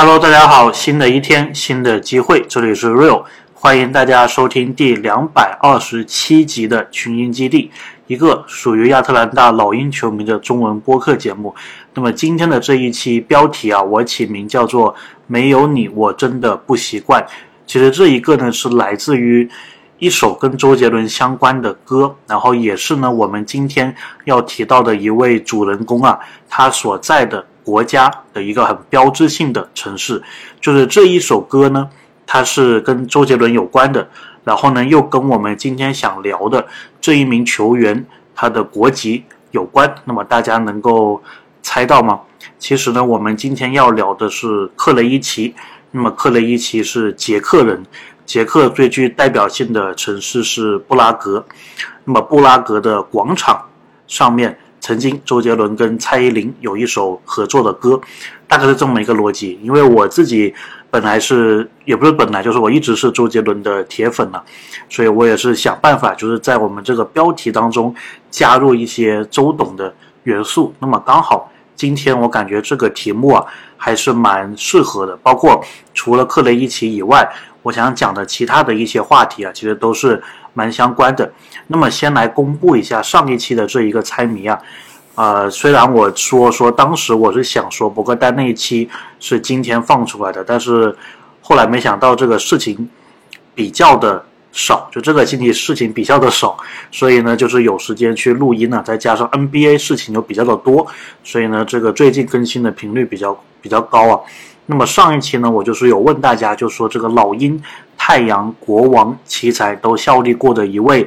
Hello，大家好，新的一天，新的机会，这里是 Real，欢迎大家收听第两百二十七集的群英基地，一个属于亚特兰大老鹰球迷的中文播客节目。那么今天的这一期标题啊，我起名叫做“没有你，我真的不习惯”。其实这一个呢，是来自于一首跟周杰伦相关的歌，然后也是呢，我们今天要提到的一位主人公啊，他所在的。国家的一个很标志性的城市，就是这一首歌呢，它是跟周杰伦有关的，然后呢又跟我们今天想聊的这一名球员他的国籍有关。那么大家能够猜到吗？其实呢，我们今天要聊的是克雷伊奇。那么克雷伊奇是捷克人，捷克最具代表性的城市是布拉格。那么布拉格的广场上面。曾经，周杰伦跟蔡依林有一首合作的歌，大概是这么一个逻辑。因为我自己本来是，也不是本来，就是我一直是周杰伦的铁粉呢，所以我也是想办法，就是在我们这个标题当中加入一些周董的元素。那么刚好今天我感觉这个题目啊还是蛮适合的，包括除了克雷伊奇以外，我想讲的其他的一些话题啊，其实都是。蛮相关的，那么先来公布一下上一期的这一个猜谜啊，呃，虽然我说说当时我是想说博格丹那一期是今天放出来的，但是后来没想到这个事情比较的少，就这个星期事情比较的少，所以呢就是有时间去录音了，再加上 NBA 事情又比较的多，所以呢这个最近更新的频率比较比较高啊。那么上一期呢我就是有问大家，就说这个老鹰。太阳、国王、奇才都效力过的一位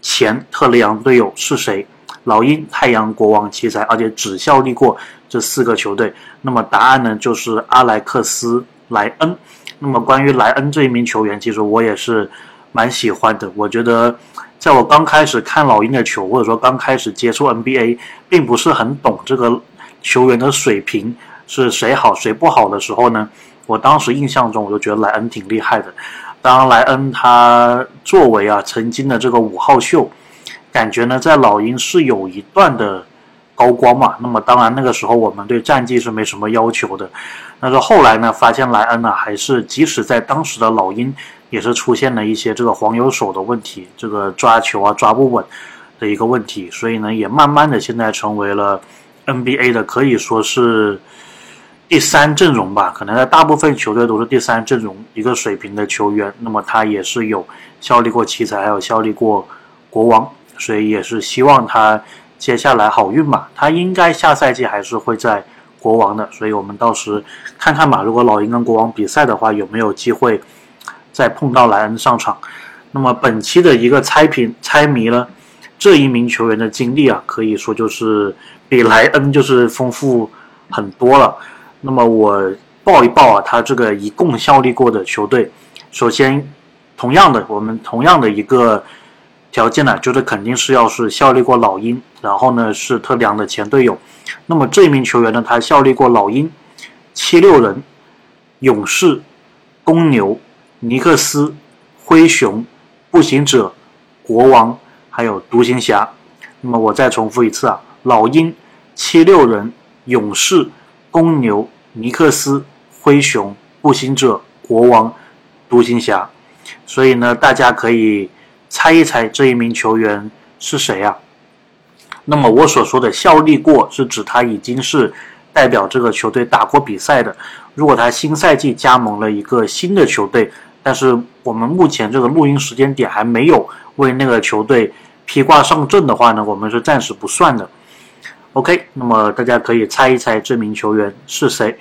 前特雷杨队友是谁？老鹰、太阳、国王、奇才，而且只效力过这四个球队。那么答案呢，就是阿莱克斯·莱恩。那么关于莱恩这一名球员，其实我也是蛮喜欢的。我觉得，在我刚开始看老鹰的球，或者说刚开始接触 NBA，并不是很懂这个球员的水平是谁好谁不好的时候呢，我当时印象中我就觉得莱恩挺厉害的。当，莱恩他作为啊曾经的这个五号秀，感觉呢在老鹰是有一段的高光嘛。那么当然那个时候我们对战绩是没什么要求的，但是后来呢发现莱恩呢还是即使在当时的老鹰也是出现了一些这个黄油手的问题，这个抓球啊抓不稳的一个问题，所以呢也慢慢的现在成为了 NBA 的可以说是。第三阵容吧，可能在大部分球队都是第三阵容一个水平的球员。那么他也是有效力过奇才，还有效力过国王，所以也是希望他接下来好运吧。他应该下赛季还是会在国王的，所以我们到时看看吧。如果老鹰跟国王比赛的话，有没有机会再碰到莱恩上场？那么本期的一个猜评猜谜呢，这一名球员的经历啊，可以说就是比莱恩就是丰富很多了。那么我报一报啊，他这个一共效力过的球队，首先，同样的，我们同样的一个条件呢，就是肯定是要是效力过老鹰，然后呢是特良的前队友。那么这名球员呢，他效力过老鹰、七六人、勇士、公牛、尼克斯、灰熊、步行者、国王，还有独行侠。那么我再重复一次啊，老鹰、七六人、勇士、公牛。尼克斯、灰熊、步行者、国王、独行侠，所以呢，大家可以猜一猜这一名球员是谁啊？那么我所说的效力过，是指他已经是代表这个球队打过比赛的。如果他新赛季加盟了一个新的球队，但是我们目前这个录音时间点还没有为那个球队披挂上阵的话呢，我们是暂时不算的。OK，那么大家可以猜一猜这名球员是谁？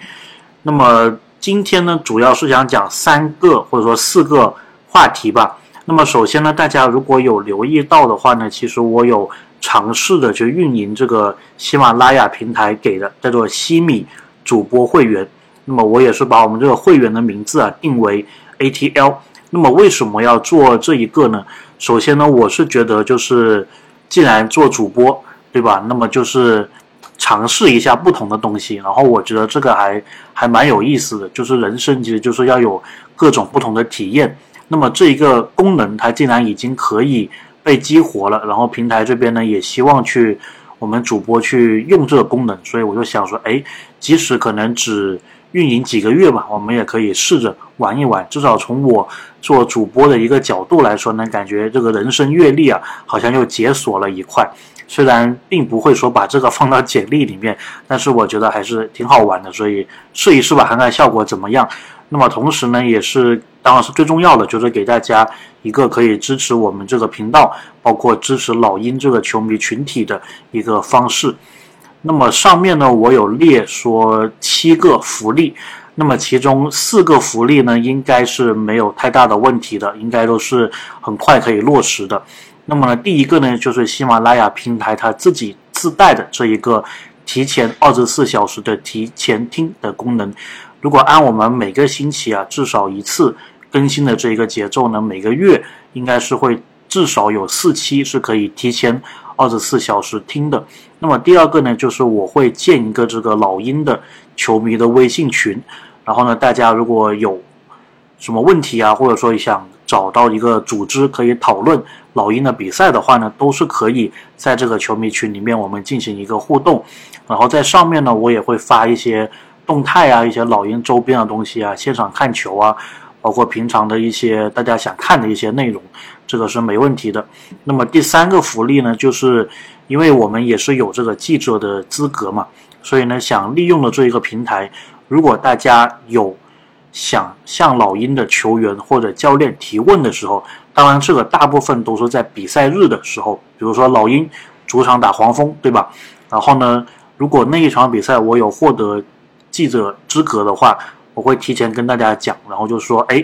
那么今天呢，主要是想讲三个或者说四个话题吧。那么首先呢，大家如果有留意到的话呢，其实我有尝试的去运营这个喜马拉雅平台给的叫做西米主播会员。那么我也是把我们这个会员的名字啊定为 ATL。那么为什么要做这一个呢？首先呢，我是觉得就是既然做主播。对吧？那么就是尝试一下不同的东西，然后我觉得这个还还蛮有意思的。就是人生其实就是要有各种不同的体验。那么这一个功能它竟然已经可以被激活了，然后平台这边呢也希望去我们主播去用这个功能，所以我就想说，哎，即使可能只运营几个月吧，我们也可以试着玩一玩。至少从我做主播的一个角度来说呢，感觉这个人生阅历啊，好像又解锁了一块。虽然并不会说把这个放到简历里面，但是我觉得还是挺好玩的，所以试一试吧，看看效果怎么样。那么同时呢，也是当然是最重要的，就是给大家一个可以支持我们这个频道，包括支持老鹰这个球迷群体的一个方式。那么上面呢，我有列说七个福利，那么其中四个福利呢，应该是没有太大的问题的，应该都是很快可以落实的。那么呢，第一个呢，就是喜马拉雅平台它自己自带的这一个提前二十四小时的提前听的功能。如果按我们每个星期啊至少一次更新的这一个节奏呢，每个月应该是会至少有四期是可以提前二十四小时听的。那么第二个呢，就是我会建一个这个老鹰的球迷的微信群，然后呢，大家如果有什么问题啊，或者说想找到一个组织可以讨论老鹰的比赛的话呢，都是可以在这个球迷群里面我们进行一个互动。然后在上面呢，我也会发一些。动态啊，一些老鹰周边的东西啊，现场看球啊，包括平常的一些大家想看的一些内容，这个是没问题的。那么第三个福利呢，就是因为我们也是有这个记者的资格嘛，所以呢，想利用了这一个平台，如果大家有想向老鹰的球员或者教练提问的时候，当然这个大部分都是在比赛日的时候，比如说老鹰主场打黄蜂，对吧？然后呢，如果那一场比赛我有获得。记者资格的话，我会提前跟大家讲，然后就说，哎，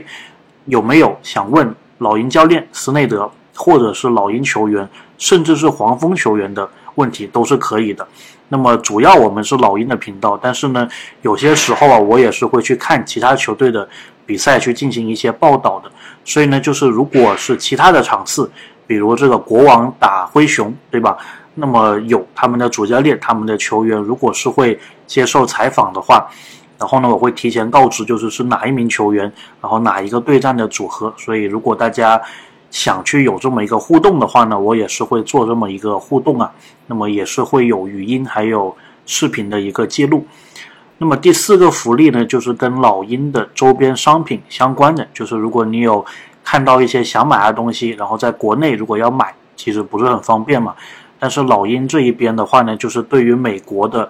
有没有想问老鹰教练斯内德，或者是老鹰球员，甚至是黄蜂球员的问题，都是可以的。那么主要我们是老鹰的频道，但是呢，有些时候啊，我也是会去看其他球队的比赛，去进行一些报道的。所以呢，就是如果是其他的场次，比如这个国王打灰熊，对吧？那么有他们的主教练，他们的球员，如果是会接受采访的话，然后呢，我会提前告知，就是是哪一名球员，然后哪一个对战的组合。所以，如果大家想去有这么一个互动的话呢，我也是会做这么一个互动啊。那么也是会有语音还有视频的一个记录。那么第四个福利呢，就是跟老鹰的周边商品相关的，就是如果你有看到一些想买的东西，然后在国内如果要买，其实不是很方便嘛。但是老鹰这一边的话呢，就是对于美国的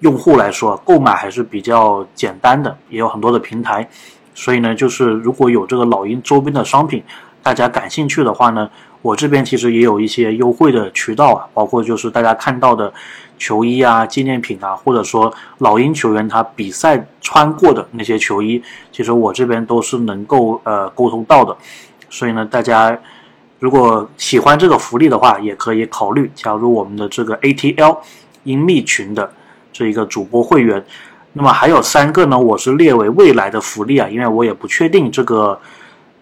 用户来说，购买还是比较简单的，也有很多的平台。所以呢，就是如果有这个老鹰周边的商品，大家感兴趣的话呢，我这边其实也有一些优惠的渠道啊，包括就是大家看到的球衣啊、纪念品啊，或者说老鹰球员他比赛穿过的那些球衣，其实我这边都是能够呃沟通到的。所以呢，大家。如果喜欢这个福利的话，也可以考虑加入我们的这个 ATL 音密群的这一个主播会员。那么还有三个呢，我是列为未来的福利啊，因为我也不确定这个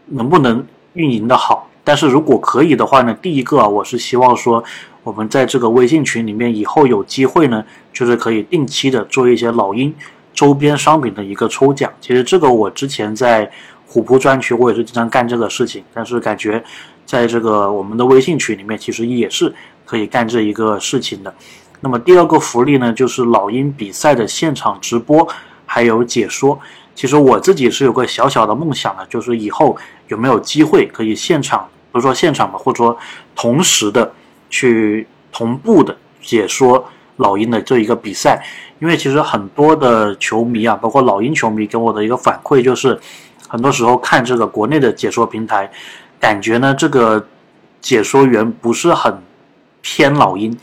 能不能运营的好。但是如果可以的话呢，第一个啊，我是希望说我们在这个微信群里面以后有机会呢，就是可以定期的做一些老鹰周边商品的一个抽奖。其实这个我之前在虎扑专区我也是经常干这个事情，但是感觉。在这个我们的微信群里面，其实也是可以干这一个事情的。那么第二个福利呢，就是老鹰比赛的现场直播还有解说。其实我自己是有个小小的梦想的，就是以后有没有机会可以现场，不是说现场吧，或者说同时的去同步的解说老鹰的这一个比赛。因为其实很多的球迷啊，包括老鹰球迷给我的一个反馈就是，很多时候看这个国内的解说平台。感觉呢，这个解说员不是很偏老鹰，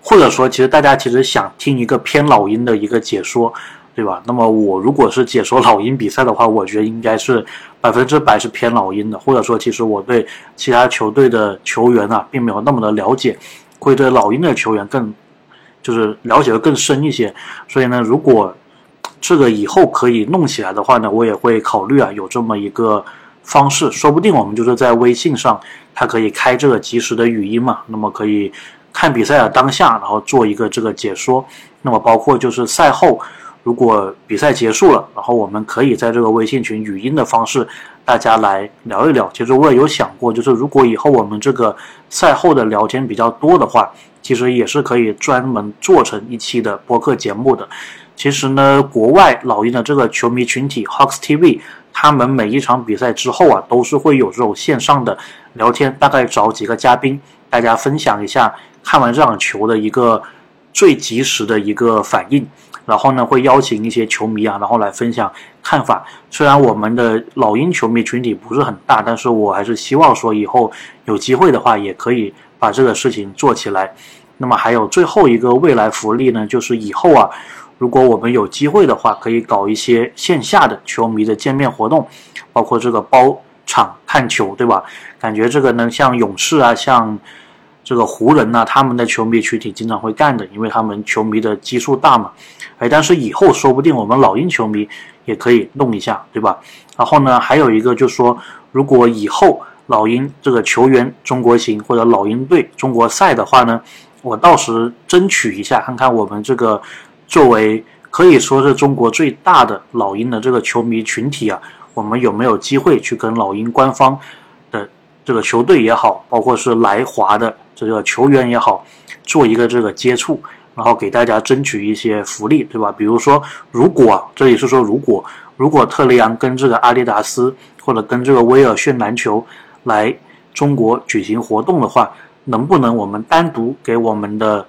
或者说，其实大家其实想听一个偏老鹰的一个解说，对吧？那么我如果是解说老鹰比赛的话，我觉得应该是百分之百是偏老鹰的，或者说，其实我对其他球队的球员啊，并没有那么的了解，会对老鹰的球员更就是了解的更深一些。所以呢，如果这个以后可以弄起来的话呢，我也会考虑啊，有这么一个。方式，说不定我们就是在微信上，它可以开这个即时的语音嘛，那么可以看比赛的当下，然后做一个这个解说。那么包括就是赛后，如果比赛结束了，然后我们可以在这个微信群语音的方式，大家来聊一聊。其实我也有想过，就是如果以后我们这个赛后的聊天比较多的话，其实也是可以专门做成一期的播客节目的。其实呢，国外老鹰的这个球迷群体 Hawks TV，他们每一场比赛之后啊，都是会有这种线上的聊天，大概找几个嘉宾，大家分享一下看完这场球的一个最及时的一个反应。然后呢，会邀请一些球迷啊，然后来分享看法。虽然我们的老鹰球迷群体不是很大，但是我还是希望说以后有机会的话，也可以把这个事情做起来。那么还有最后一个未来福利呢，就是以后啊，如果我们有机会的话，可以搞一些线下的球迷的见面活动，包括这个包场看球，对吧？感觉这个呢，像勇士啊，像这个湖人呐，他们的球迷群体经常会干的，因为他们球迷的基数大嘛。哎，但是以后说不定我们老鹰球迷也可以弄一下，对吧？然后呢，还有一个就是说，如果以后老鹰这个球员中国行或者老鹰队中国赛的话呢？我到时争取一下，看看我们这个作为可以说是中国最大的老鹰的这个球迷群体啊，我们有没有机会去跟老鹰官方的这个球队也好，包括是来华的这个球员也好，做一个这个接触，然后给大家争取一些福利，对吧？比如说，如果这里是说如果如果特雷杨跟这个阿迪达斯或者跟这个威尔逊篮球来中国举行活动的话。能不能我们单独给我们的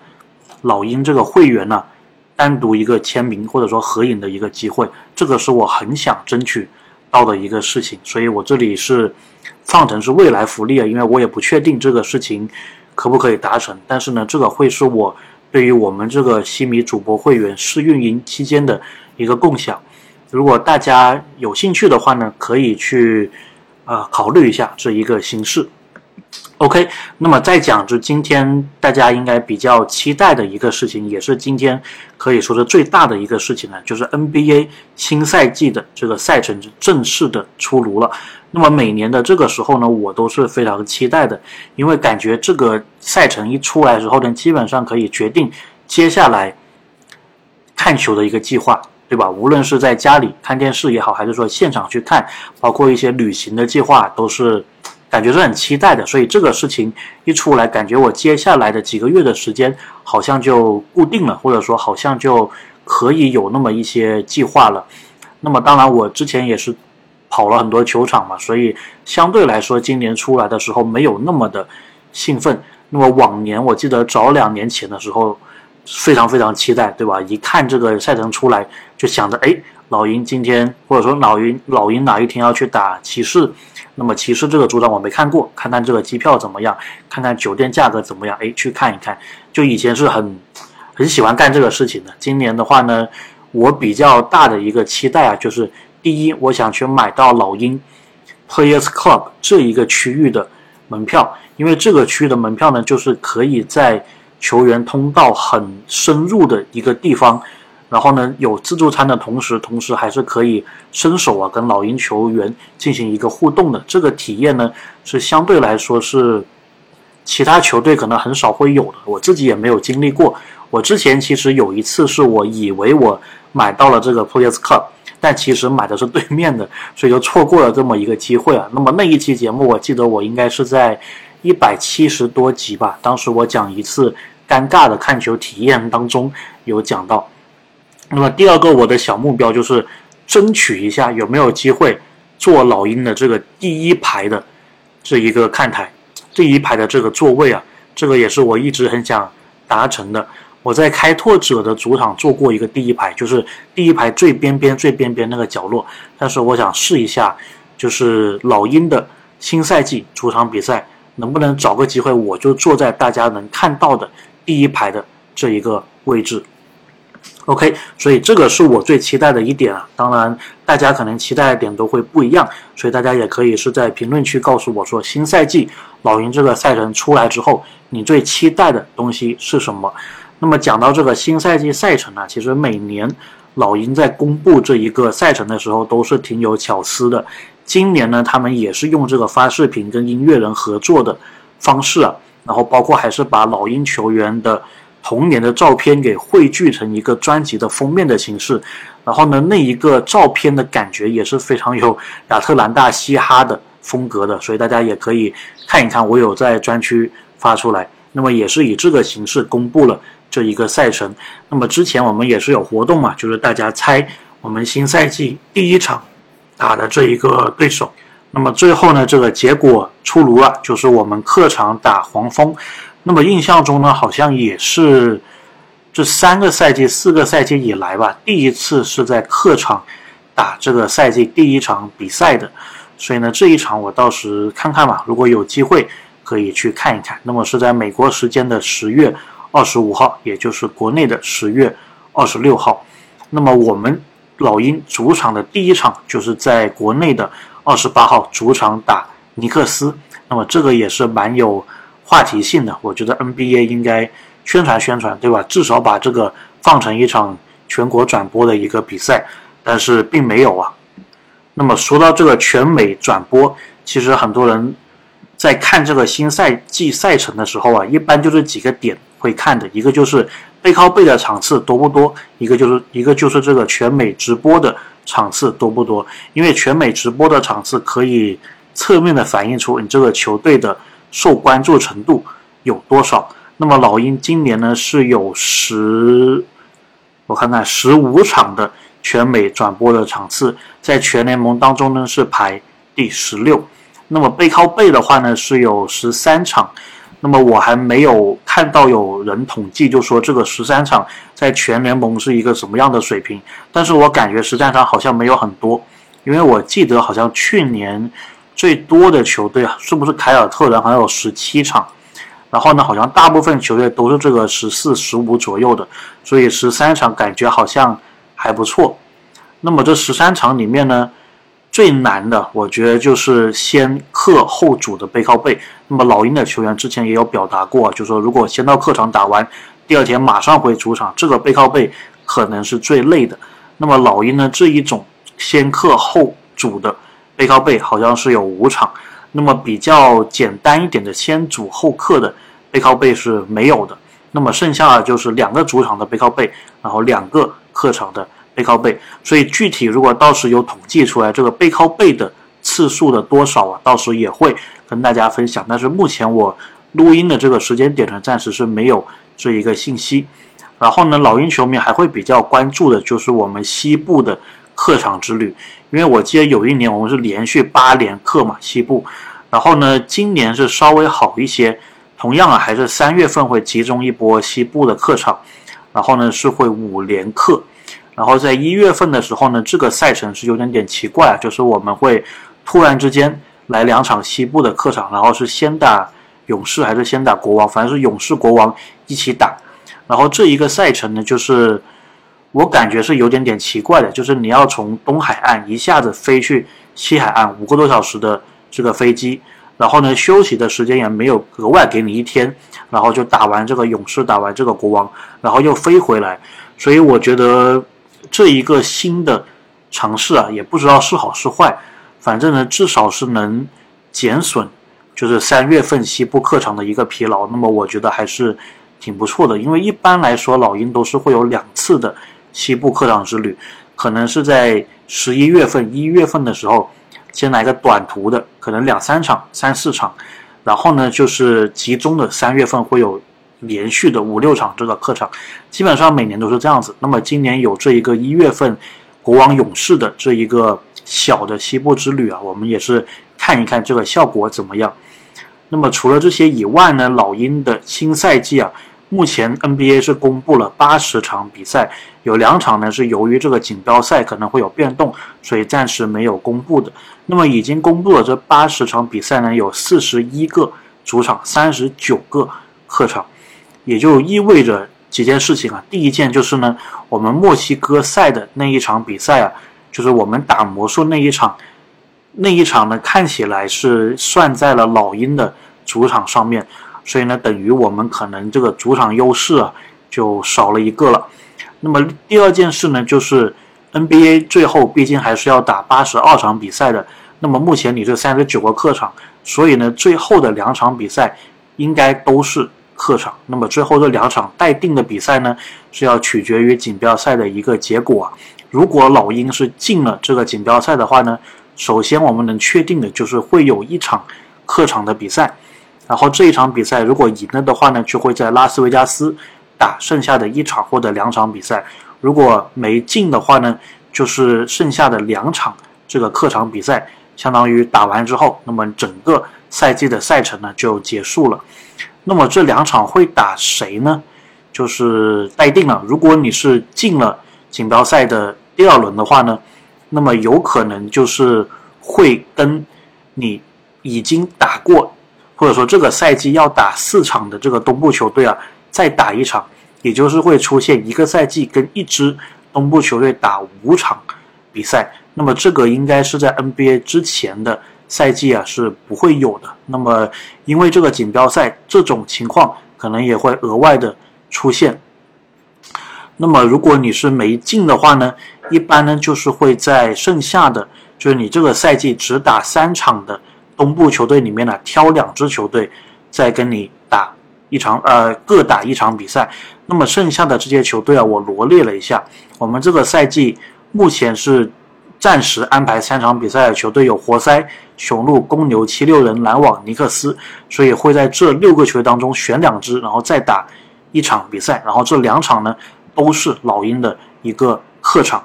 老鹰这个会员呢，单独一个签名或者说合影的一个机会？这个是我很想争取到的一个事情，所以我这里是放成是未来福利啊，因为我也不确定这个事情可不可以达成。但是呢，这个会是我对于我们这个西米主播会员试运营期间的一个共享。如果大家有兴趣的话呢，可以去啊考虑一下这一个形式。OK，那么再讲就今天大家应该比较期待的一个事情，也是今天可以说是最大的一个事情呢，就是 NBA 新赛季的这个赛程正式的出炉了。那么每年的这个时候呢，我都是非常期待的，因为感觉这个赛程一出来之后呢，基本上可以决定接下来看球的一个计划，对吧？无论是在家里看电视也好，还是说现场去看，包括一些旅行的计划，都是。感觉是很期待的，所以这个事情一出来，感觉我接下来的几个月的时间好像就固定了，或者说好像就可以有那么一些计划了。那么当然，我之前也是跑了很多球场嘛，所以相对来说，今年出来的时候没有那么的兴奋。那么往年我记得早两年前的时候，非常非常期待，对吧？一看这个赛程出来，就想着，哎，老鹰今天或者说老鹰老鹰哪一天要去打骑士。那么骑士这个主场我没看过，看看这个机票怎么样，看看酒店价格怎么样，哎，去看一看。就以前是很很喜欢干这个事情的。今年的话呢，我比较大的一个期待啊，就是第一，我想去买到老鹰 Players Club 这一个区域的门票，因为这个区域的门票呢，就是可以在球员通道很深入的一个地方。然后呢，有自助餐的同时，同时还是可以伸手啊，跟老鹰球员进行一个互动的。这个体验呢，是相对来说是其他球队可能很少会有的。我自己也没有经历过。我之前其实有一次是我以为我买到了这个 Players Cup，但其实买的是对面的，所以就错过了这么一个机会啊。那么那一期节目，我记得我应该是在一百七十多集吧。当时我讲一次尴尬的看球体验当中有讲到。那么第二个我的小目标就是争取一下有没有机会坐老鹰的这个第一排的这一个看台，第一排的这个座位啊，这个也是我一直很想达成的。我在开拓者的主场坐过一个第一排，就是第一排最边边最边边那个角落。但是我想试一下，就是老鹰的新赛季主场比赛，能不能找个机会我就坐在大家能看到的第一排的这一个位置。OK，所以这个是我最期待的一点啊。当然，大家可能期待的点都会不一样，所以大家也可以是在评论区告诉我说，新赛季老鹰这个赛程出来之后，你最期待的东西是什么？那么讲到这个新赛季赛程呢，其实每年老鹰在公布这一个赛程的时候都是挺有巧思的。今年呢，他们也是用这个发视频跟音乐人合作的方式啊，然后包括还是把老鹰球员的。童年的照片给汇聚成一个专辑的封面的形式，然后呢，那一个照片的感觉也是非常有亚特兰大嘻哈的风格的，所以大家也可以看一看，我有在专区发出来。那么也是以这个形式公布了这一个赛程。那么之前我们也是有活动嘛，就是大家猜我们新赛季第一场打的这一个对手。那么最后呢，这个结果出炉了，就是我们客场打黄蜂。那么印象中呢，好像也是这三个赛季、四个赛季以来吧，第一次是在客场打这个赛季第一场比赛的。所以呢，这一场我到时看看吧，如果有机会。可以去看一看。那么是在美国时间的十月二十五号，也就是国内的十月二十六号。那么我们老鹰主场的第一场就是在国内的二十八号主场打尼克斯。那么这个也是蛮有话题性的，我觉得 NBA 应该宣传宣传，对吧？至少把这个放成一场全国转播的一个比赛。但是并没有啊。那么说到这个全美转播，其实很多人。在看这个新赛季赛程的时候啊，一般就是几个点会看的，一个就是背靠背的场次多不多，一个就是一个就是这个全美直播的场次多不多。因为全美直播的场次可以侧面的反映出你这个球队的受关注程度有多少。那么老鹰今年呢是有十，我看看十五场的全美转播的场次，在全联盟当中呢是排第十六。那么背靠背的话呢，是有十三场。那么我还没有看到有人统计，就说这个十三场在全联盟是一个什么样的水平。但是我感觉十三场好像没有很多，因为我记得好像去年最多的球队啊是不是凯尔特人，好像有十七场。然后呢，好像大部分球队都是这个十四、十五左右的，所以十三场感觉好像还不错。那么这十三场里面呢？最难的，我觉得就是先客后主的背靠背。那么老鹰的球员之前也有表达过，就说如果先到客场打完，第二天马上回主场，这个背靠背可能是最累的。那么老鹰呢这一种先客后主的背靠背好像是有五场，那么比较简单一点的先主后客的背靠背是没有的。那么剩下的就是两个主场的背靠背，然后两个客场的。背靠背，所以具体如果到时有统计出来这个背靠背的次数的多少啊，到时也会跟大家分享。但是目前我录音的这个时间点呢，暂时是没有这一个信息。然后呢，老鹰球迷还会比较关注的就是我们西部的客场之旅，因为我记得有一年我们是连续八连客嘛，西部。然后呢，今年是稍微好一些，同样啊，还是三月份会集中一波西部的客场，然后呢是会五连客。然后在一月份的时候呢，这个赛程是有点点奇怪啊，就是我们会突然之间来两场西部的客场，然后是先打勇士还是先打国王，反正是勇士国王一起打。然后这一个赛程呢，就是我感觉是有点点奇怪的，就是你要从东海岸一下子飞去西海岸五个多小时的这个飞机，然后呢休息的时间也没有额外给你一天，然后就打完这个勇士，打完这个国王，然后又飞回来，所以我觉得。这一个新的尝试啊，也不知道是好是坏，反正呢，至少是能减损，就是三月份西部客场的一个疲劳。那么我觉得还是挺不错的，因为一般来说老鹰都是会有两次的西部客场之旅，可能是在十一月份、一月份的时候先来个短途的，可能两三场、三四场，然后呢就是集中的三月份会有。连续的五六场这个客场，基本上每年都是这样子。那么今年有这一个一月份国王勇士的这一个小的西部之旅啊，我们也是看一看这个效果怎么样。那么除了这些以外呢，老鹰的新赛季啊，目前 NBA 是公布了八十场比赛，有两场呢是由于这个锦标赛可能会有变动，所以暂时没有公布的。那么已经公布了这八十场比赛呢，有四十一个主场，三十九个客场。也就意味着几件事情啊。第一件就是呢，我们墨西哥赛的那一场比赛啊，就是我们打魔术那一场，那一场呢看起来是算在了老鹰的主场上面，所以呢，等于我们可能这个主场优势啊就少了一个了。那么第二件事呢，就是 NBA 最后毕竟还是要打八十二场比赛的。那么目前你这三十九个客场，所以呢，最后的两场比赛应该都是。客场，那么最后这两场待定的比赛呢，是要取决于锦标赛的一个结果啊。如果老鹰是进了这个锦标赛的话呢，首先我们能确定的就是会有一场客场的比赛，然后这一场比赛如果赢了的话呢，就会在拉斯维加斯打剩下的一场或者两场比赛。如果没进的话呢，就是剩下的两场这个客场比赛，相当于打完之后，那么整个赛季的赛程呢就结束了。那么这两场会打谁呢？就是待定了。如果你是进了锦标赛的第二轮的话呢，那么有可能就是会跟你已经打过，或者说这个赛季要打四场的这个东部球队啊，再打一场，也就是会出现一个赛季跟一支东部球队打五场比赛。那么这个应该是在 NBA 之前的赛季啊是不会有的。那么因为这个锦标赛这种情况可能也会额外的出现。那么如果你是没进的话呢，一般呢就是会在剩下的就是你这个赛季只打三场的东部球队里面呢挑两支球队再跟你打一场呃各打一场比赛。那么剩下的这些球队啊，我罗列了一下，我们这个赛季目前是。暂时安排三场比赛的球队有活塞、雄鹿、公牛、七六人、篮网、尼克斯，所以会在这六个球队当中选两支，然后再打一场比赛。然后这两场呢都是老鹰的一个客场。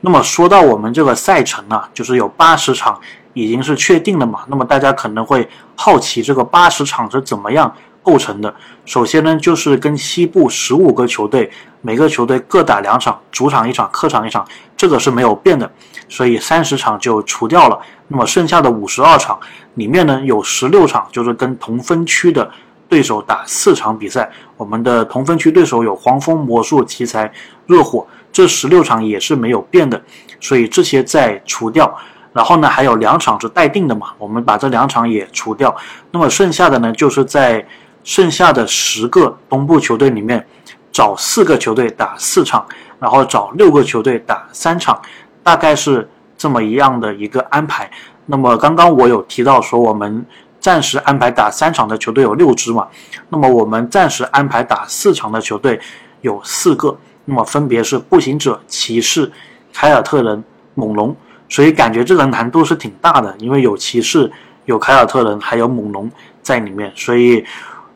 那么说到我们这个赛程呢，就是有八十场已经是确定了嘛。那么大家可能会好奇这个八十场是怎么样构成的？首先呢，就是跟西部十五个球队，每个球队各打两场，主场一场，客场一场，这个是没有变的。所以三十场就除掉了，那么剩下的五十二场里面呢，有十六场就是跟同分区的对手打四场比赛。我们的同分区对手有黄蜂、魔术、奇才、热火，这十六场也是没有变的，所以这些再除掉。然后呢，还有两场是待定的嘛，我们把这两场也除掉。那么剩下的呢，就是在剩下的十个东部球队里面，找四个球队打四场，然后找六个球队打三场。大概是这么一样的一个安排。那么刚刚我有提到说，我们暂时安排打三场的球队有六支嘛。那么我们暂时安排打四场的球队有四个，那么分别是步行者、骑士、凯尔特人、猛龙。所以感觉这个难度是挺大的，因为有骑士、有凯尔特人，还有猛龙在里面。所以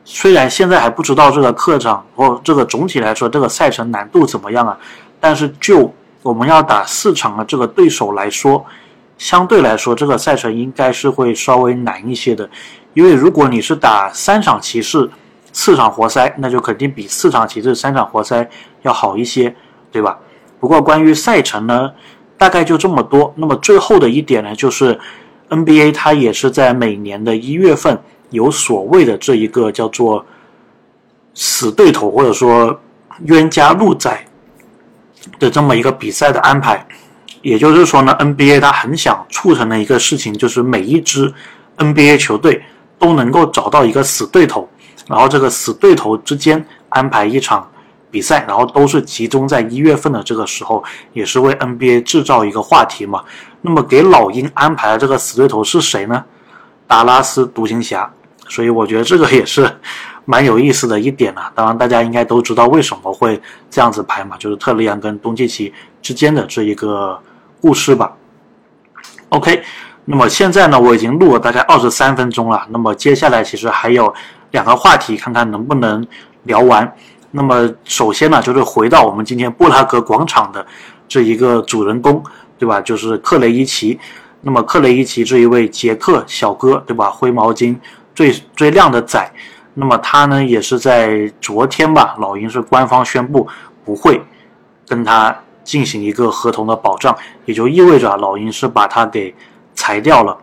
虽然现在还不知道这个客场或这个总体来说这个赛程难度怎么样啊，但是就我们要打四场的这个对手来说，相对来说这个赛程应该是会稍微难一些的，因为如果你是打三场骑士、四场活塞，那就肯定比四场骑士、三场活塞要好一些，对吧？不过关于赛程呢，大概就这么多。那么最后的一点呢，就是 NBA 它也是在每年的一月份有所谓的这一个叫做死对头或者说冤家路窄。的这么一个比赛的安排，也就是说呢，NBA 它很想促成的一个事情，就是每一支 NBA 球队都能够找到一个死对头，然后这个死对头之间安排一场比赛，然后都是集中在一月份的这个时候，也是为 NBA 制造一个话题嘛。那么给老鹰安排的这个死对头是谁呢？达拉斯独行侠。所以我觉得这个也是。蛮有意思的一点啊，当然大家应该都知道为什么会这样子排嘛，就是特雷杨跟东契奇之间的这一个故事吧。OK，那么现在呢，我已经录了大概二十三分钟了，那么接下来其实还有两个话题，看看能不能聊完。那么首先呢，就是回到我们今天布拉格广场的这一个主人公，对吧？就是克雷伊奇。那么克雷伊奇这一位杰克小哥，对吧？灰毛巾最最靓的仔。那么他呢，也是在昨天吧，老鹰是官方宣布不会跟他进行一个合同的保障，也就意味着老鹰是把他给裁掉了。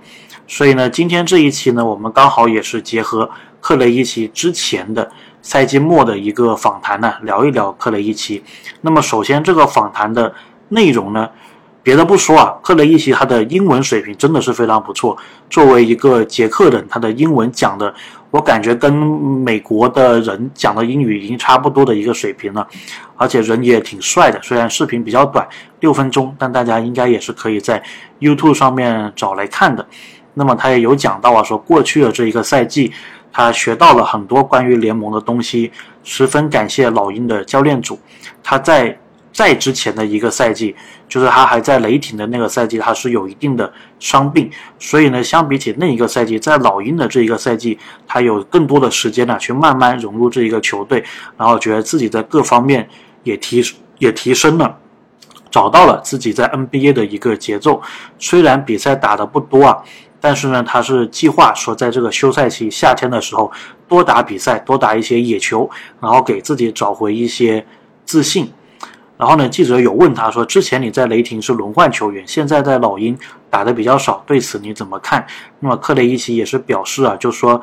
所以呢，今天这一期呢，我们刚好也是结合克雷伊奇之前的赛季末的一个访谈呢，聊一聊克雷伊奇。那么首先这个访谈的内容呢。别的不说啊，克雷伊奇他的英文水平真的是非常不错。作为一个捷克人，他的英文讲的，我感觉跟美国的人讲的英语已经差不多的一个水平了。而且人也挺帅的，虽然视频比较短，六分钟，但大家应该也是可以在 YouTube 上面找来看的。那么他也有讲到啊，说过去的这一个赛季，他学到了很多关于联盟的东西，十分感谢老鹰的教练组。他在在之前的一个赛季，就是他还在雷霆的那个赛季，他是有一定的伤病，所以呢，相比起那一个赛季，在老鹰的这一个赛季，他有更多的时间呢，去慢慢融入这一个球队，然后觉得自己在各方面也提也提升了，找到了自己在 NBA 的一个节奏。虽然比赛打的不多啊，但是呢，他是计划说在这个休赛期夏天的时候多打比赛，多打一些野球，然后给自己找回一些自信。然后呢，记者有问他说：“之前你在雷霆是轮换球员，现在在老鹰打的比较少，对此你怎么看？”那么克雷伊奇也是表示啊，就说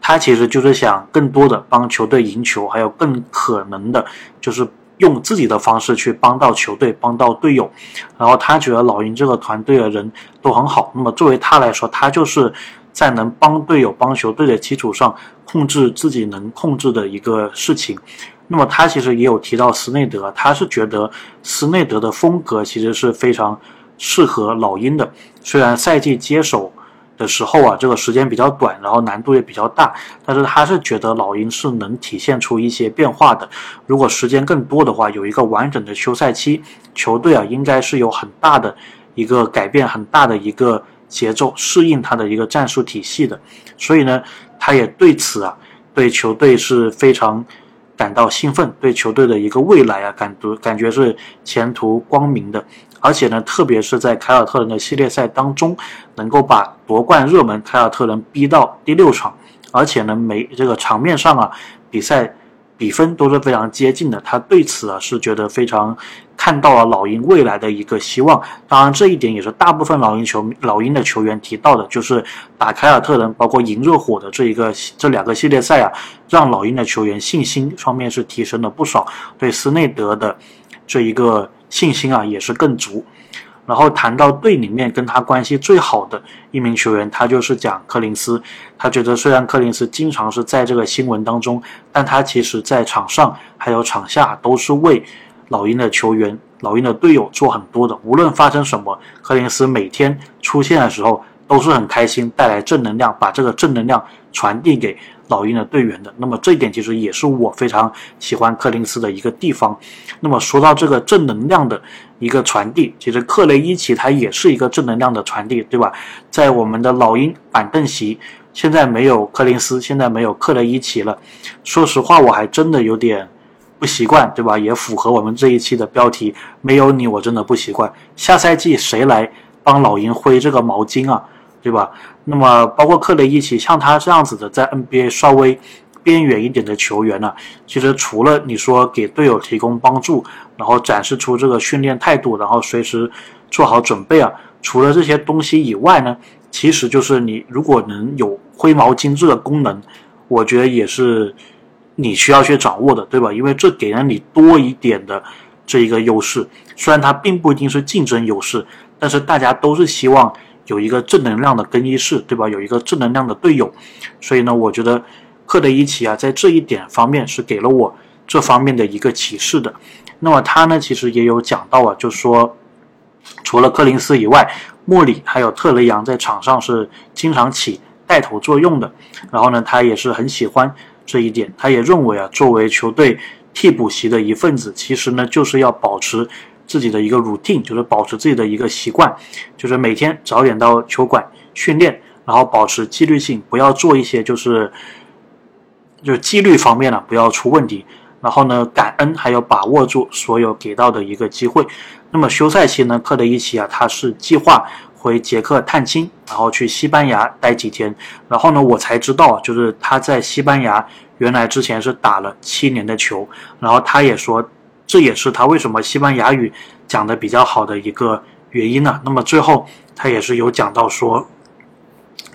他其实就是想更多的帮球队赢球，还有更可能的就是用自己的方式去帮到球队，帮到队友。然后他觉得老鹰这个团队的人都很好。那么作为他来说，他就是在能帮队友、帮球队的基础上，控制自己能控制的一个事情。那么他其实也有提到斯内德，他是觉得斯内德的风格其实是非常适合老鹰的。虽然赛季接手的时候啊，这个时间比较短，然后难度也比较大，但是他是觉得老鹰是能体现出一些变化的。如果时间更多的话，有一个完整的休赛期，球队啊应该是有很大的一个改变，很大的一个节奏，适应他的一个战术体系的。所以呢，他也对此啊，对球队是非常。感到兴奋，对球队的一个未来啊，感觉感觉是前途光明的。而且呢，特别是在凯尔特人的系列赛当中，能够把夺冠热门凯尔特人逼到第六场，而且呢，每这个场面上啊，比赛。比分都是非常接近的，他对此啊是觉得非常看到了老鹰未来的一个希望。当然，这一点也是大部分老鹰球老鹰的球员提到的，就是打凯尔特人，包括赢热火的这一个这两个系列赛啊，让老鹰的球员信心方面是提升了不少，对斯内德的这一个信心啊也是更足。然后谈到队里面跟他关系最好的一名球员，他就是讲柯林斯。他觉得虽然柯林斯经常是在这个新闻当中，但他其实在场上还有场下都是为老鹰的球员、老鹰的队友做很多的。无论发生什么，柯林斯每天出现的时候都是很开心，带来正能量，把这个正能量传递给。老鹰的队员的，那么这一点其实也是我非常喜欢柯林斯的一个地方。那么说到这个正能量的一个传递，其实克雷伊奇他也是一个正能量的传递，对吧？在我们的老鹰板凳席，现在没有柯林斯，现在没有克雷伊奇了。说实话，我还真的有点不习惯，对吧？也符合我们这一期的标题，没有你我真的不习惯。下赛季谁来帮老鹰挥这个毛巾啊？对吧？那么包括克雷伊奇，像他这样子的，在 NBA 稍微边缘一点的球员呢，其实除了你说给队友提供帮助，然后展示出这个训练态度，然后随时做好准备啊，除了这些东西以外呢，其实就是你如果能有挥毛巾这个功能，我觉得也是你需要去掌握的，对吧？因为这给了你多一点的这一个优势，虽然它并不一定是竞争优势，但是大家都是希望。有一个正能量的更衣室，对吧？有一个正能量的队友，所以呢，我觉得克雷伊奇啊，在这一点方面是给了我这方面的一个启示的。那么他呢，其实也有讲到啊，就说，除了柯林斯以外，莫里还有特雷杨在场上是经常起带头作用的。然后呢，他也是很喜欢这一点，他也认为啊，作为球队替补席的一份子，其实呢，就是要保持。自己的一个 routine 就是保持自己的一个习惯，就是每天早点到球馆训练，然后保持纪律性，不要做一些就是就是纪律方面呢不要出问题。然后呢，感恩还有把握住所有给到的一个机会。那么休赛期呢，克雷伊奇啊，他是计划回捷克探亲，然后去西班牙待几天。然后呢，我才知道就是他在西班牙原来之前是打了七年的球，然后他也说。这也是他为什么西班牙语讲的比较好的一个原因呢？那么最后他也是有讲到说，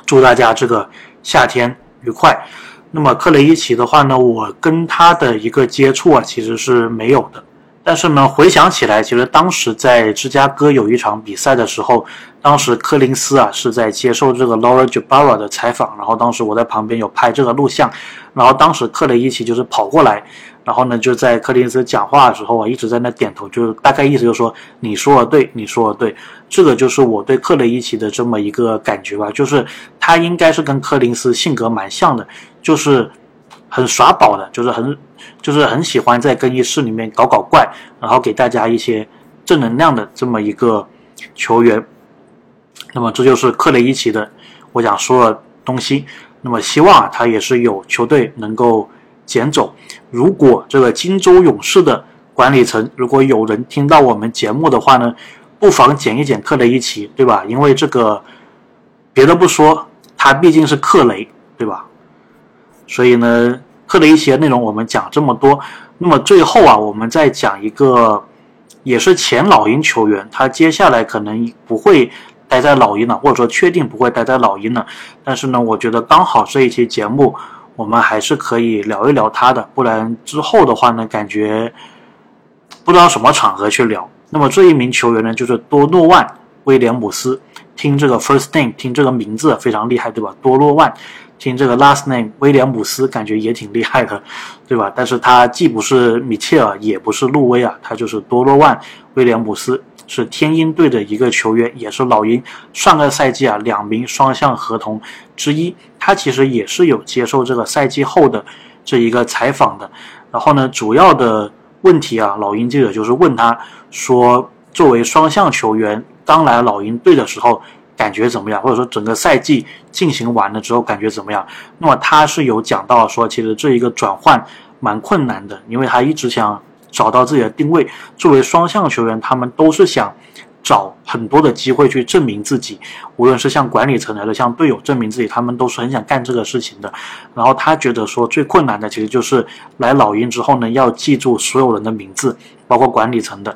祝大家这个夏天愉快。那么克雷伊奇的话呢，我跟他的一个接触啊，其实是没有的。但是呢，回想起来，其实当时在芝加哥有一场比赛的时候，当时柯林斯啊是在接受这个 Laura Jabara 的采访，然后当时我在旁边有拍这个录像，然后当时克雷伊奇就是跑过来，然后呢就在柯林斯讲话的时候啊一直在那点头，就是大概意思就是说你说的对，你说的对，这个就是我对克雷伊奇的这么一个感觉吧，就是他应该是跟柯林斯性格蛮像的，就是。很耍宝的，就是很就是很喜欢在更衣室里面搞搞怪，然后给大家一些正能量的这么一个球员。那么这就是克雷伊奇的我想说的东西。那么希望啊，他也是有球队能够捡走。如果这个金州勇士的管理层如果有人听到我们节目的话呢，不妨捡一捡克雷伊奇，对吧？因为这个别的不说，他毕竟是克雷，对吧？所以呢，克的一些内容我们讲这么多。那么最后啊，我们再讲一个，也是前老鹰球员，他接下来可能不会。待在老鹰了，或者说确定不会待在老鹰了。但是呢，我觉得刚好这一期节目我们还是可以聊一聊他的，不然之后的话呢，感觉不知道什么场合去聊。那么这一名球员呢，就是多诺万·威廉姆斯。听这个 first name，听这个名字非常厉害，对吧？多诺万。听这个 last name，威廉姆斯，感觉也挺厉害的，对吧？但是他既不是米切尔，也不是路威啊，他就是多诺万·威廉姆斯。是天鹰队的一个球员，也是老鹰上个赛季啊两名双向合同之一。他其实也是有接受这个赛季后的这一个采访的。然后呢，主要的问题啊，老鹰记者就是问他说，作为双向球员刚来老鹰队的时候感觉怎么样？或者说整个赛季进行完了之后感觉怎么样？那么他是有讲到说，其实这一个转换蛮困难的，因为他一直想。找到自己的定位，作为双向球员，他们都是想找很多的机会去证明自己，无论是向管理层还是向队友证明自己，他们都是很想干这个事情的。然后他觉得说最困难的其实就是来老鹰之后呢，要记住所有人的名字，包括管理层的、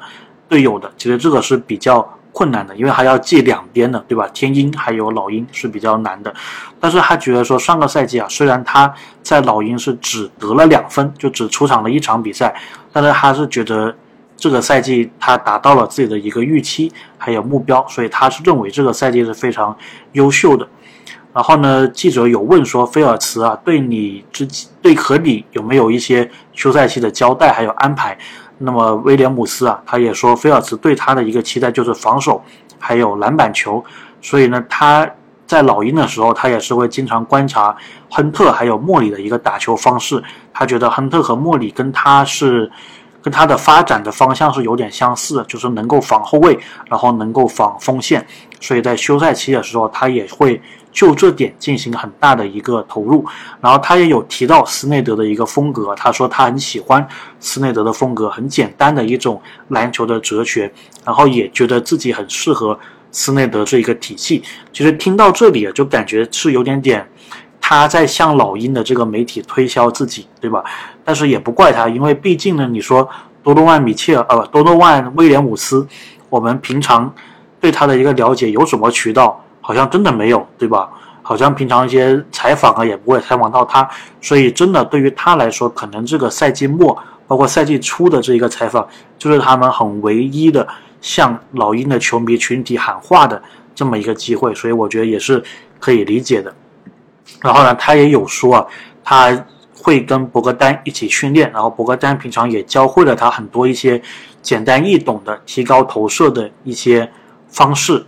队友的，其实这个是比较。困难的，因为还要记两边的，对吧？天鹰还有老鹰是比较难的，但是他觉得说上个赛季啊，虽然他在老鹰是只得了两分，就只出场了一场比赛，但是他是觉得这个赛季他达到了自己的一个预期还有目标，所以他是认为这个赛季是非常优秀的。然后呢，记者有问说，菲尔茨啊，对你之对和你有没有一些休赛期的交代还有安排？那么威廉姆斯啊，他也说菲尔茨对他的一个期待就是防守，还有篮板球。所以呢，他在老鹰的时候，他也是会经常观察亨特还有莫里的一个打球方式。他觉得亨特和莫里跟他是跟他的发展的方向是有点相似的，就是能够防后卫，然后能够防锋线。所以在休赛期的时候，他也会。就这点进行很大的一个投入，然后他也有提到斯内德的一个风格，他说他很喜欢斯内德的风格，很简单的一种篮球的哲学，然后也觉得自己很适合斯内德这一个体系。其实听到这里啊，就感觉是有点点他在向老鹰的这个媒体推销自己，对吧？但是也不怪他，因为毕竟呢，你说多诺万米切尔，呃，多诺万威廉姆斯，我们平常对他的一个了解有什么渠道？好像真的没有，对吧？好像平常一些采访啊，也不会采访到他，所以真的对于他来说，可能这个赛季末，包括赛季初的这一个采访，就是他们很唯一的向老鹰的球迷群体喊话的这么一个机会，所以我觉得也是可以理解的。然后呢，他也有说啊，他会跟博格丹一起训练，然后博格丹平常也教会了他很多一些简单易懂的提高投射的一些方式。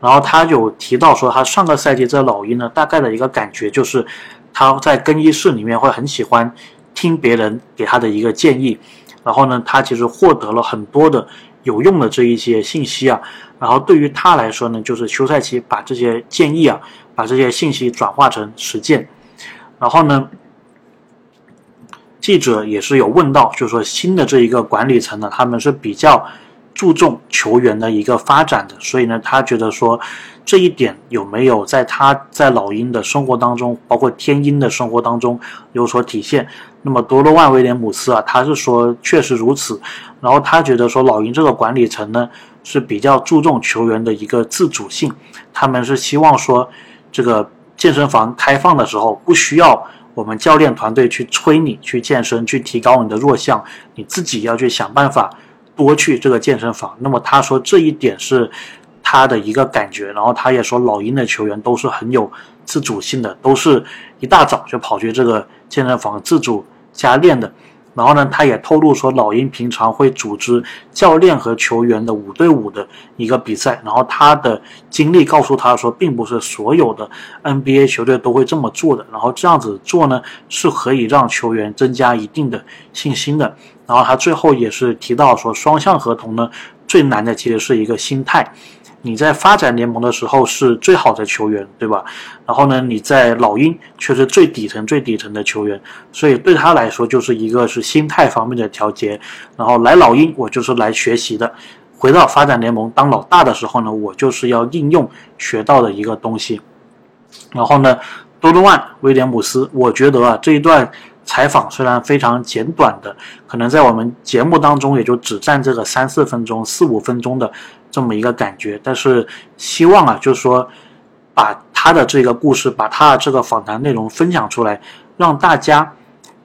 然后他有提到说，他上个赛季在老鹰呢，大概的一个感觉就是，他在更衣室里面会很喜欢听别人给他的一个建议。然后呢，他其实获得了很多的有用的这一些信息啊。然后对于他来说呢，就是休赛期把这些建议啊，把这些信息转化成实践。然后呢，记者也是有问到，就是说新的这一个管理层呢，他们是比较。注重球员的一个发展的，所以呢，他觉得说这一点有没有在他在老鹰的生活当中，包括天鹰的生活当中有所体现？那么多罗万威廉姆斯啊，他是说确实如此。然后他觉得说老鹰这个管理层呢是比较注重球员的一个自主性，他们是希望说这个健身房开放的时候不需要我们教练团队去催你去健身，去提高你的弱项，你自己要去想办法。多去这个健身房，那么他说这一点是他的一个感觉，然后他也说老鹰的球员都是很有自主性的，都是一大早就跑去这个健身房自主加练的。然后呢，他也透露说，老鹰平常会组织教练和球员的五对五的一个比赛。然后他的经历告诉他说，并不是所有的 NBA 球队都会这么做的。然后这样子做呢，是可以让球员增加一定的信心的。然后他最后也是提到说，双向合同呢，最难的其实是一个心态。你在发展联盟的时候是最好的球员，对吧？然后呢，你在老鹰却是最底层、最底层的球员，所以对他来说就是一个是心态方面的调节。然后来老鹰，我就是来学习的；回到发展联盟当老大的时候呢，我就是要应用学到的一个东西。然后呢，多多万威廉姆斯，我觉得啊，这一段采访虽然非常简短的，可能在我们节目当中也就只占这个三四分钟、四五分钟的。这么一个感觉，但是希望啊，就是说，把他的这个故事，把他的这个访谈内容分享出来，让大家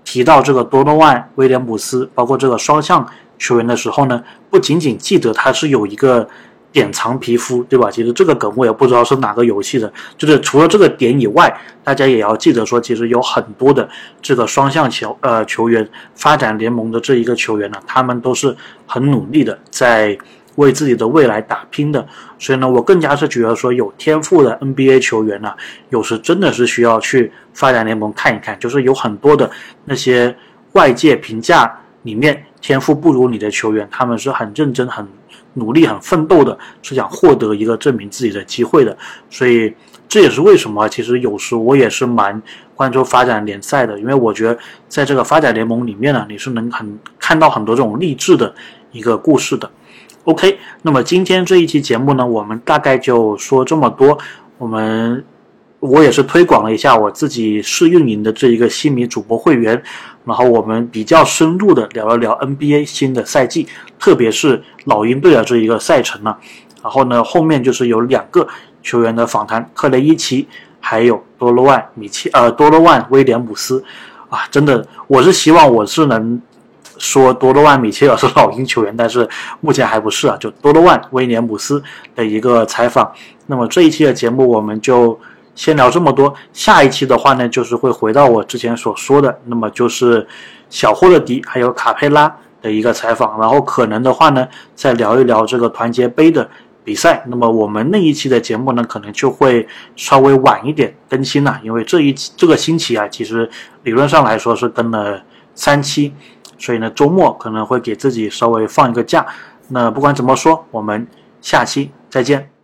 提到这个多诺万·威廉姆斯，包括这个双向球员的时候呢，不仅仅记得他是有一个典藏皮肤，对吧？其实这个梗我也不知道是哪个游戏的，就是除了这个点以外，大家也要记得说，其实有很多的这个双向球呃球员发展联盟的这一个球员呢，他们都是很努力的在。为自己的未来打拼的，所以呢，我更加是觉得说有天赋的 NBA 球员呢，有时真的是需要去发展联盟看一看。就是有很多的那些外界评价里面天赋不如你的球员，他们是很认真、很努力、很奋斗的，是想获得一个证明自己的机会的。所以这也是为什么，其实有时我也是蛮关注发展联赛的，因为我觉得在这个发展联盟里面呢，你是能很看到很多这种励志的一个故事的。OK，那么今天这一期节目呢，我们大概就说这么多。我们我也是推广了一下我自己试运营的这一个西米主播会员，然后我们比较深入的聊了聊 NBA 新的赛季，特别是老鹰队的这一个赛程呢。然后呢，后面就是有两个球员的访谈，克雷伊奇还有多罗万米切呃多罗万威廉姆斯啊，真的我是希望我是能。说多罗万·米切尔是老鹰球员，但是目前还不是啊。就多罗万·威廉姆斯的一个采访。那么这一期的节目我们就先聊这么多。下一期的话呢，就是会回到我之前所说的，那么就是小霍勒迪还有卡佩拉的一个采访。然后可能的话呢，再聊一聊这个团结杯的比赛。那么我们那一期的节目呢，可能就会稍微晚一点更新了，因为这一这个星期啊，其实理论上来说是更了三期。所以呢，周末可能会给自己稍微放一个假。那不管怎么说，我们下期再见。